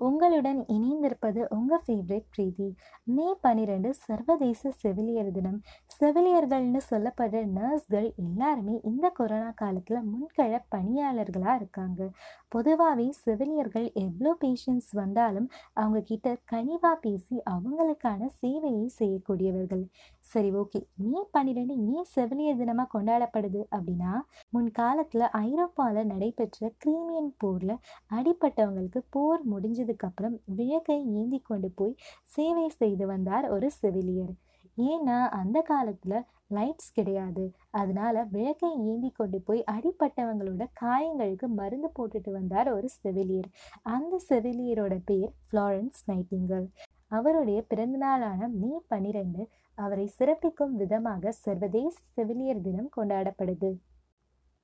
உங்களுடன் இணைந்திருப்பது உங்கள் ஃபேவரட் பிரீதி மே பன்னிரெண்டு சர்வதேச செவிலியர் தினம். செவிலியர்கள்னு சொல்லப்படுற நர்ஸ்கள் எல்லாருமே இந்த கொரோனா காலத்தில் முன்கள பணியாளர்களாக இருக்காங்க. பொதுவாகவே செவிலியர்கள் எவ்வளோ பேஷண்ட்ஸ் வந்தாலும் அவங்க கிட்ட கனிவாக பேசி அவங்களுக்கான சேவையை செய்யக்கூடியவர்கள். சரி ஓகே மே பன்னிரெண்டு ஏன் செவிலியர் தினமாக கொண்டாடப்படுது அப்படின்னா முன்காலத்தில் ஐரோப்பாவில் நடைபெற்ற கிரீமியன் போரில் அடிப்பட்டவங்களுக்கு போர் முடிஞ்சதுக்கப்புறம் விளக்கை ஏந்தி கொண்டு போய் சேவை செய்து வந்தார் ஒரு செவிலியர். ஏன்னா அந்த காலத்தில் லைட்ஸ் கிடையாது. அதனால விளக்கை ஏந்தி கொண்டு போய் அடிப்பட்டவங்களோட காயங்களுக்கு மருந்து போட்டுட்டு வந்தார் ஒரு செவிலியர். அந்த செவிலியரோட பேர் ஃப்ளாரன்ஸ் நைட்டிங்கல். அவருடைய பிறந்தநாளான மே பன்னிரெண்டு அவரை சிறப்பிக்கும் விதமாக சர்வதேச செவிலியர் தினம் கொண்டாடப்படுது.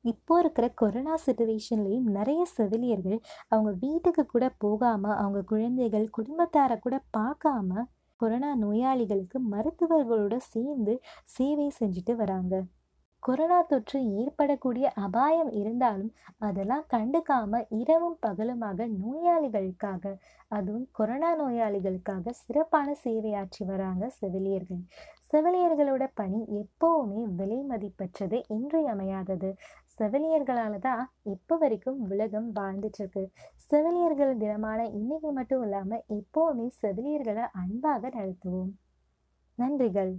இப்போ இருக்கிற கொரோனா சுச்சுவேஷன்லேயும் நிறைய செவிலியர்கள் அவங்க வீட்டுக்கு கூட போகாமல் அவங்க குழந்தைகள் குடும்பத்தாரை கூட பார்க்காம கொரோனா நோயாளிகளுக்கு மருத்துவர்களோட சேர்ந்து சேவை செஞ்சுட்டு வராங்க. கொரோனா தொற்று ஏற்படக்கூடிய அபாயம் இருந்தாலும் அதெல்லாம் கண்டுக்காம இரவும் பகலுமாக நோயாளிகளுக்காக அதுவும் கொரோனா நோயாளிகளுக்காக சிறப்பான சேவையாற்றி வராங்க செவிலியர்கள். செவிலியர்களோட பணி எப்போவுமே விலை மதிப்பற்றது இன்றியமையாதது. செவிலியர்களால தான் இப்போ வரைக்கும் உலகம் வாழ்ந்துட்டு இருக்கு செவிலியர்கள் தினமான இன்னைக்கு மட்டும் இல்லாமல் எப்போவுமே செவிலியர்களை அன்பாக நடத்துவோம். நன்றிகள்.